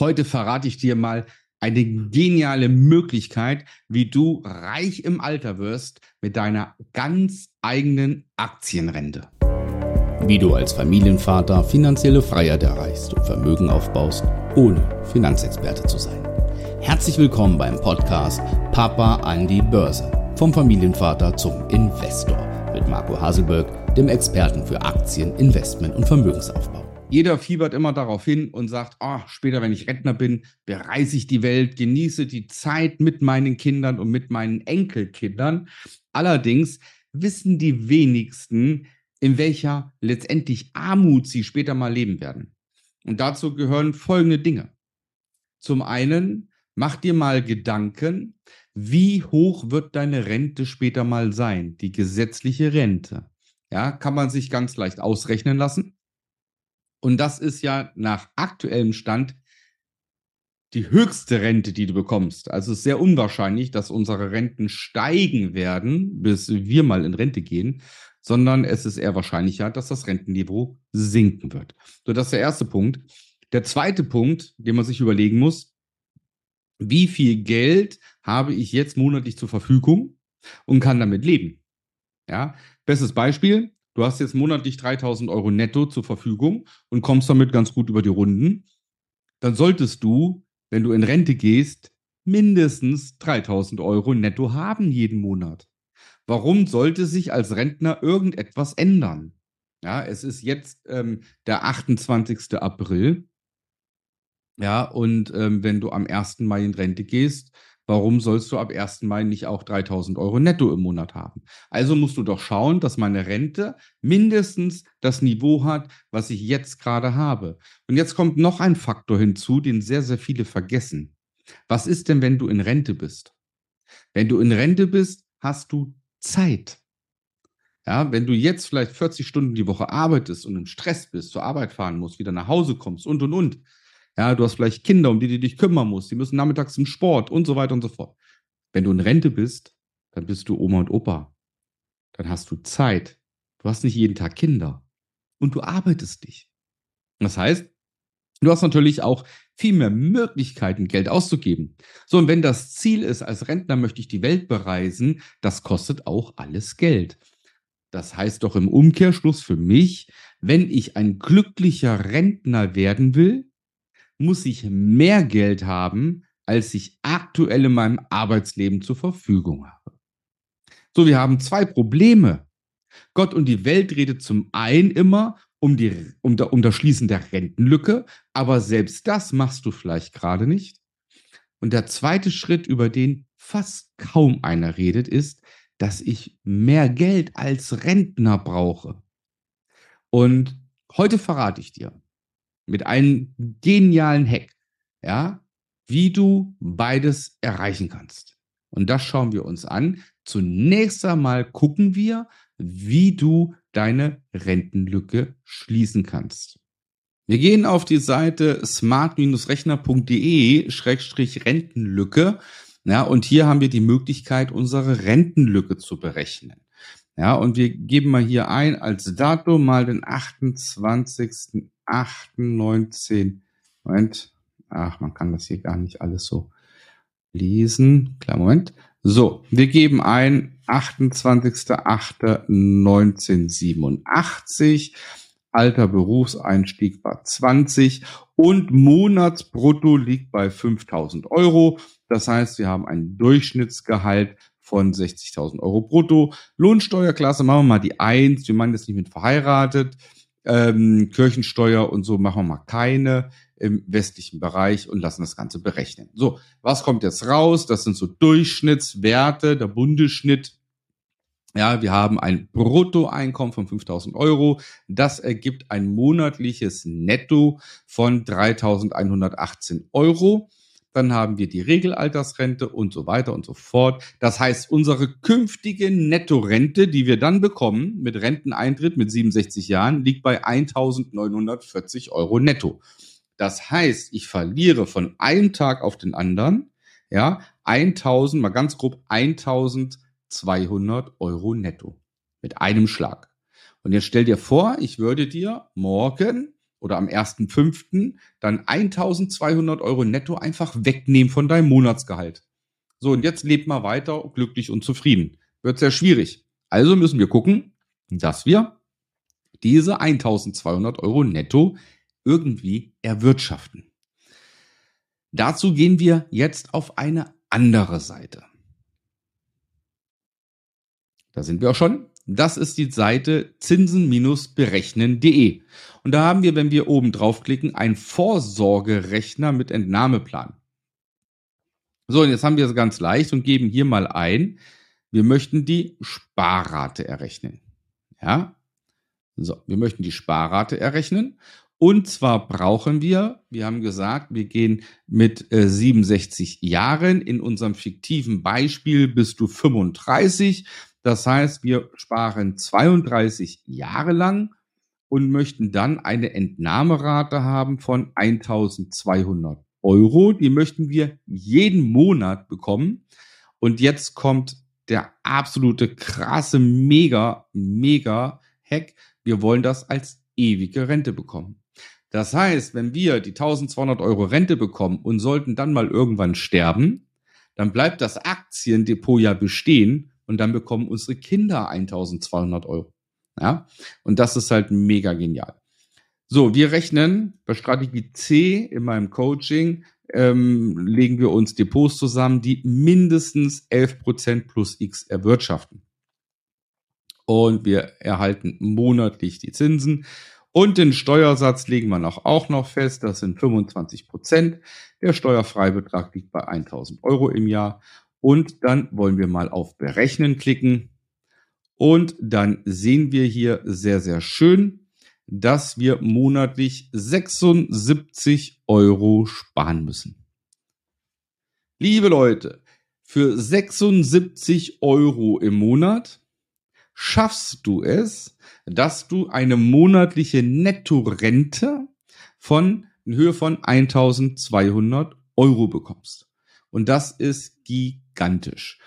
Heute verrate ich dir mal eine geniale Möglichkeit, wie du reich im Alter wirst mit deiner ganz eigenen Aktienrente. Wie du als Familienvater finanzielle Freiheit erreichst und Vermögen aufbaust, ohne Finanzexperte zu sein. Herzlich willkommen beim Podcast Papa an die Börse. Vom Familienvater zum Investor mit Marco Haselberg, dem Experten für Aktien, Investment und Vermögensaufbau. Jeder fiebert immer darauf hin und sagt, oh, später, wenn ich Rentner bin, bereise ich die Welt, genieße die Zeit mit meinen Kindern und mit meinen Enkelkindern. Allerdings wissen die wenigsten, in welcher letztendlich Armut sie später mal leben werden. Und dazu gehören folgende Dinge. Zum einen, mach dir mal Gedanken, wie hoch wird deine Rente später mal sein, die gesetzliche Rente. Ja, kann man sich ganz leicht ausrechnen lassen. Und das ist ja nach aktuellem Stand die höchste Rente, die du bekommst. Also es ist sehr unwahrscheinlich, dass unsere Renten steigen werden, bis wir mal in Rente gehen, sondern es ist eher wahrscheinlicher, dass das Rentenniveau sinken wird. So, das ist der erste Punkt. Der zweite Punkt, den man sich überlegen muss, wie viel Geld habe ich jetzt monatlich zur Verfügung und kann damit leben? Ja, bestes Beispiel, Du hast jetzt monatlich 3000 Euro netto zur Verfügung und kommst damit ganz gut über die Runden. Dann solltest du, wenn du in Rente gehst, mindestens 3000 Euro netto haben jeden Monat. Warum sollte sich als Rentner irgendetwas ändern? Ja, es ist jetzt ähm, der 28. April. Ja, und ähm, wenn du am 1. Mai in Rente gehst, Warum sollst du ab 1. Mai nicht auch 3000 Euro netto im Monat haben? Also musst du doch schauen, dass meine Rente mindestens das Niveau hat, was ich jetzt gerade habe. Und jetzt kommt noch ein Faktor hinzu, den sehr, sehr viele vergessen. Was ist denn, wenn du in Rente bist? Wenn du in Rente bist, hast du Zeit. Ja, wenn du jetzt vielleicht 40 Stunden die Woche arbeitest und im Stress bist, zur Arbeit fahren musst, wieder nach Hause kommst und und und, ja, du hast vielleicht Kinder, um die du dich kümmern musst. Die müssen nachmittags zum Sport und so weiter und so fort. Wenn du in Rente bist, dann bist du Oma und Opa. Dann hast du Zeit. Du hast nicht jeden Tag Kinder. Und du arbeitest dich. Das heißt, du hast natürlich auch viel mehr Möglichkeiten, Geld auszugeben. So, und wenn das Ziel ist, als Rentner möchte ich die Welt bereisen, das kostet auch alles Geld. Das heißt doch im Umkehrschluss für mich, wenn ich ein glücklicher Rentner werden will, muss ich mehr Geld haben, als ich aktuell in meinem Arbeitsleben zur Verfügung habe. So, wir haben zwei Probleme. Gott und die Welt redet zum einen immer um, die, um, der, um das Schließen der Rentenlücke, aber selbst das machst du vielleicht gerade nicht. Und der zweite Schritt, über den fast kaum einer redet, ist, dass ich mehr Geld als Rentner brauche. Und heute verrate ich dir, mit einem genialen Hack, ja, wie du beides erreichen kannst. Und das schauen wir uns an. Zunächst einmal gucken wir, wie du deine Rentenlücke schließen kannst. Wir gehen auf die Seite smart-rechner.de-rentenlücke. Ja, und hier haben wir die Möglichkeit, unsere Rentenlücke zu berechnen. Ja, und wir geben mal hier ein als Datum mal den 28.08.19. Moment. Ach, man kann das hier gar nicht alles so lesen. Klar, Moment. So, wir geben ein 28.08.1987. Alter Berufseinstieg war 20 und Monatsbrutto liegt bei 5000 Euro. Das heißt, wir haben ein Durchschnittsgehalt von 60.000 Euro brutto. Lohnsteuerklasse machen wir mal die Eins. Wir meinen das nicht mit verheiratet. Ähm, Kirchensteuer und so machen wir mal keine im westlichen Bereich und lassen das Ganze berechnen. So, was kommt jetzt raus? Das sind so Durchschnittswerte, der Bundesschnitt. Ja, wir haben ein Bruttoeinkommen von 5000 Euro. Das ergibt ein monatliches Netto von 3118 Euro dann haben wir die Regelaltersrente und so weiter und so fort. Das heißt, unsere künftige Nettorente, die wir dann bekommen mit Renteneintritt mit 67 Jahren, liegt bei 1940 Euro netto. Das heißt, ich verliere von einem Tag auf den anderen, ja, 1000, mal ganz grob 1200 Euro netto. Mit einem Schlag. Und jetzt stell dir vor, ich würde dir morgen oder am 1.5. dann 1200 Euro netto einfach wegnehmen von deinem Monatsgehalt. So, und jetzt lebt mal weiter glücklich und zufrieden. Wird sehr schwierig. Also müssen wir gucken, dass wir diese 1200 Euro netto irgendwie erwirtschaften. Dazu gehen wir jetzt auf eine andere Seite. Da sind wir auch schon. Das ist die Seite zinsen-berechnen.de. Und da haben wir, wenn wir oben draufklicken, einen Vorsorgerechner mit Entnahmeplan. So, und jetzt haben wir es ganz leicht und geben hier mal ein, wir möchten die Sparrate errechnen. Ja? So, wir möchten die Sparrate errechnen. Und zwar brauchen wir, wir haben gesagt, wir gehen mit äh, 67 Jahren. In unserem fiktiven Beispiel bist du 35. Das heißt, wir sparen 32 Jahre lang und möchten dann eine Entnahmerate haben von 1200 Euro. Die möchten wir jeden Monat bekommen. Und jetzt kommt der absolute krasse, mega, mega Hack. Wir wollen das als ewige Rente bekommen. Das heißt, wenn wir die 1200 Euro Rente bekommen und sollten dann mal irgendwann sterben, dann bleibt das Aktiendepot ja bestehen und dann bekommen unsere Kinder 1200 Euro. Ja, und das ist halt mega genial. So, wir rechnen bei Strategie C in meinem Coaching, ähm, legen wir uns Depots zusammen, die mindestens 11% plus X erwirtschaften. Und wir erhalten monatlich die Zinsen. Und den Steuersatz legen wir noch, auch noch fest. Das sind 25 Prozent. Der Steuerfreibetrag liegt bei 1000 Euro im Jahr. Und dann wollen wir mal auf Berechnen klicken. Und dann sehen wir hier sehr, sehr schön, dass wir monatlich 76 Euro sparen müssen. Liebe Leute, für 76 Euro im Monat schaffst du es, dass du eine monatliche Nettorente von in Höhe von 1200 Euro bekommst. Und das ist gigantisch.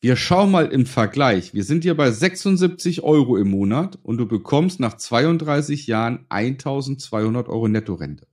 Wir schauen mal im Vergleich. Wir sind hier bei 76 Euro im Monat und du bekommst nach 32 Jahren 1200 Euro Nettorente.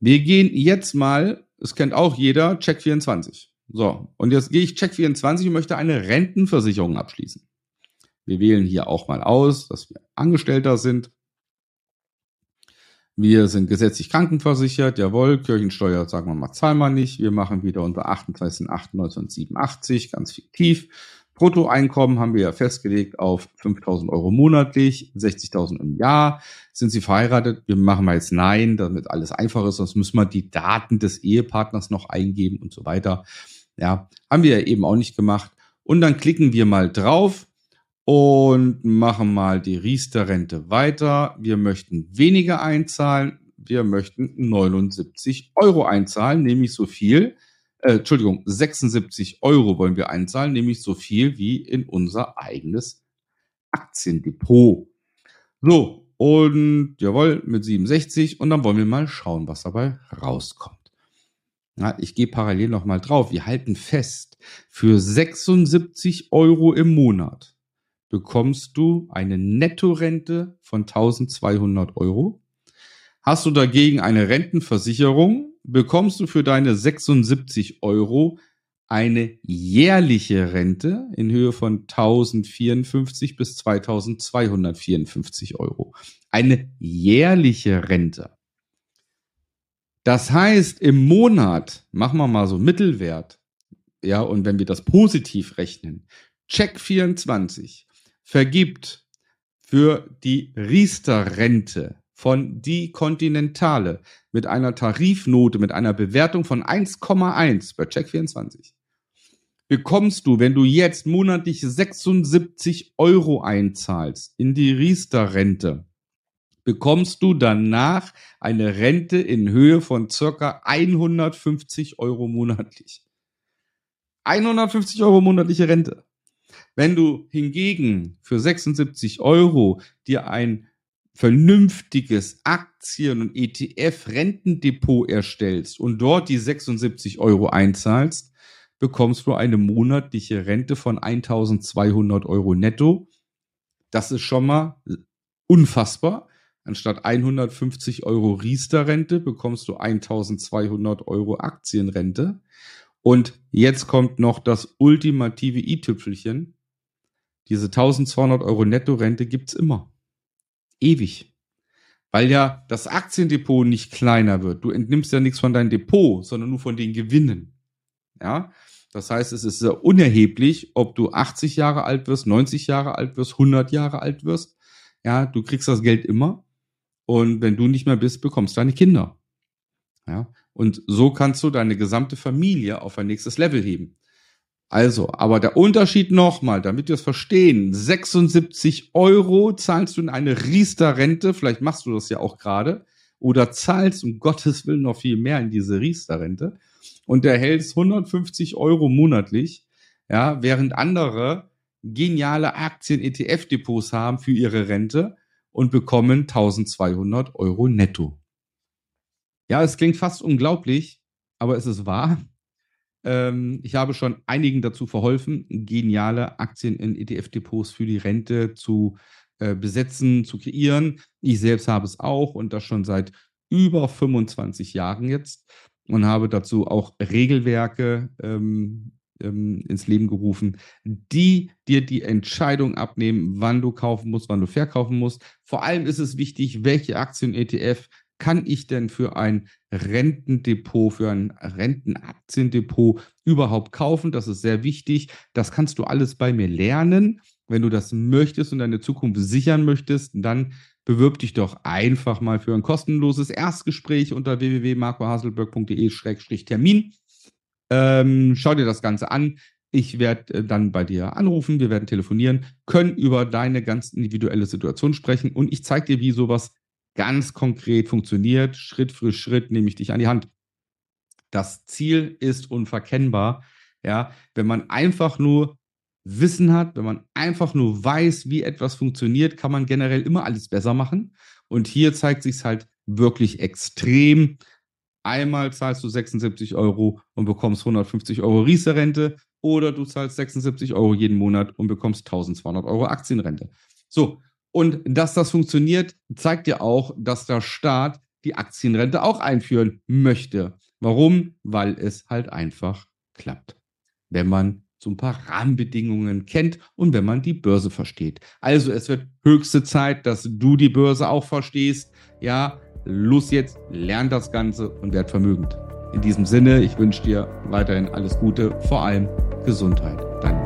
Wir gehen jetzt mal, es kennt auch jeder, Check 24. So, und jetzt gehe ich Check 24 und möchte eine Rentenversicherung abschließen. Wir wählen hier auch mal aus, dass wir Angestellter sind. Wir sind gesetzlich krankenversichert, jawohl, Kirchensteuer, sagen wir mal, zahlen wir nicht. Wir machen wieder unser 28.08.1987, ganz fiktiv. Bruttoeinkommen haben wir ja festgelegt auf 5.000 Euro monatlich, 60.000 im Jahr. Sind Sie verheiratet? Wir machen mal jetzt Nein, damit alles einfach ist. Sonst müssen wir die Daten des Ehepartners noch eingeben und so weiter. Ja, haben wir ja eben auch nicht gemacht. Und dann klicken wir mal drauf und machen mal die Riester-Rente weiter. Wir möchten weniger einzahlen. Wir möchten 79 Euro einzahlen, nämlich so viel, äh, Entschuldigung, 76 Euro wollen wir einzahlen, nämlich so viel wie in unser eigenes Aktiendepot. So, und jawohl, mit 67 und dann wollen wir mal schauen, was dabei rauskommt. Ja, ich gehe parallel nochmal drauf. Wir halten fest, für 76 Euro im Monat bekommst du eine Nettorente von 1200 Euro. Hast du dagegen eine Rentenversicherung, bekommst du für deine 76 Euro eine jährliche Rente in Höhe von 1054 bis 2254 Euro. Eine jährliche Rente. Das heißt, im Monat, machen wir mal so Mittelwert, ja, und wenn wir das positiv rechnen, Check 24 vergibt für die Riester-Rente von Die Continentale mit einer Tarifnote, mit einer Bewertung von 1,1 bei Check24 bekommst du, wenn du jetzt monatlich 76 Euro einzahlst in die Riester-Rente, bekommst du danach eine Rente in Höhe von circa 150 Euro monatlich. 150 Euro monatliche Rente. Wenn du hingegen für 76 Euro dir ein vernünftiges Aktien- und ETF-Rentendepot erstellst und dort die 76 Euro einzahlst, bekommst du eine monatliche Rente von 1200 Euro netto. Das ist schon mal unfassbar. Anstatt 150 Euro Riester-Rente bekommst du 1200 Euro Aktienrente. Und jetzt kommt noch das ultimative i-Tüpfelchen. Diese 1200 Euro Netto-Rente gibt's immer. Ewig. Weil ja das Aktiendepot nicht kleiner wird. Du entnimmst ja nichts von deinem Depot, sondern nur von den Gewinnen. Ja. Das heißt, es ist sehr unerheblich, ob du 80 Jahre alt wirst, 90 Jahre alt wirst, 100 Jahre alt wirst. Ja, du kriegst das Geld immer. Und wenn du nicht mehr bist, bekommst deine Kinder. Ja. Und so kannst du deine gesamte Familie auf ein nächstes Level heben. Also, aber der Unterschied nochmal, damit wir es verstehen, 76 Euro zahlst du in eine Riester-Rente, vielleicht machst du das ja auch gerade, oder zahlst um Gottes Willen noch viel mehr in diese Riester-Rente und erhältst 150 Euro monatlich, ja, während andere geniale Aktien-ETF-Depots haben für ihre Rente und bekommen 1200 Euro netto. Ja, es klingt fast unglaublich, aber es ist wahr. Ähm, ich habe schon einigen dazu verholfen, geniale Aktien in ETF-Depots für die Rente zu äh, besetzen, zu kreieren. Ich selbst habe es auch und das schon seit über 25 Jahren jetzt und habe dazu auch Regelwerke ähm, ähm, ins Leben gerufen, die dir die Entscheidung abnehmen, wann du kaufen musst, wann du verkaufen musst. Vor allem ist es wichtig, welche Aktien ETF kann ich denn für ein Rentendepot, für ein Rentenaktiendepot überhaupt kaufen? Das ist sehr wichtig. Das kannst du alles bei mir lernen. Wenn du das möchtest und deine Zukunft sichern möchtest, dann bewirb dich doch einfach mal für ein kostenloses Erstgespräch unter www.marcohaselberg.de-termin. Ähm, schau dir das Ganze an. Ich werde äh, dann bei dir anrufen, wir werden telefonieren, können über deine ganz individuelle Situation sprechen und ich zeige dir, wie sowas ganz konkret funktioniert. Schritt für Schritt nehme ich dich an die Hand. Das Ziel ist unverkennbar. Ja, wenn man einfach nur Wissen hat, wenn man einfach nur weiß, wie etwas funktioniert, kann man generell immer alles besser machen. Und hier zeigt sich es halt wirklich extrem. Einmal zahlst du 76 Euro und bekommst 150 Euro Riester-Rente oder du zahlst 76 Euro jeden Monat und bekommst 1200 Euro Aktienrente. So, und dass das funktioniert, zeigt ja auch, dass der Staat die Aktienrente auch einführen möchte. Warum? Weil es halt einfach klappt. Wenn man so ein paar Rahmenbedingungen kennt und wenn man die Börse versteht. Also es wird höchste Zeit, dass du die Börse auch verstehst. Ja, los jetzt, lern das Ganze und werd vermögend. In diesem Sinne, ich wünsche dir weiterhin alles Gute, vor allem Gesundheit. Dein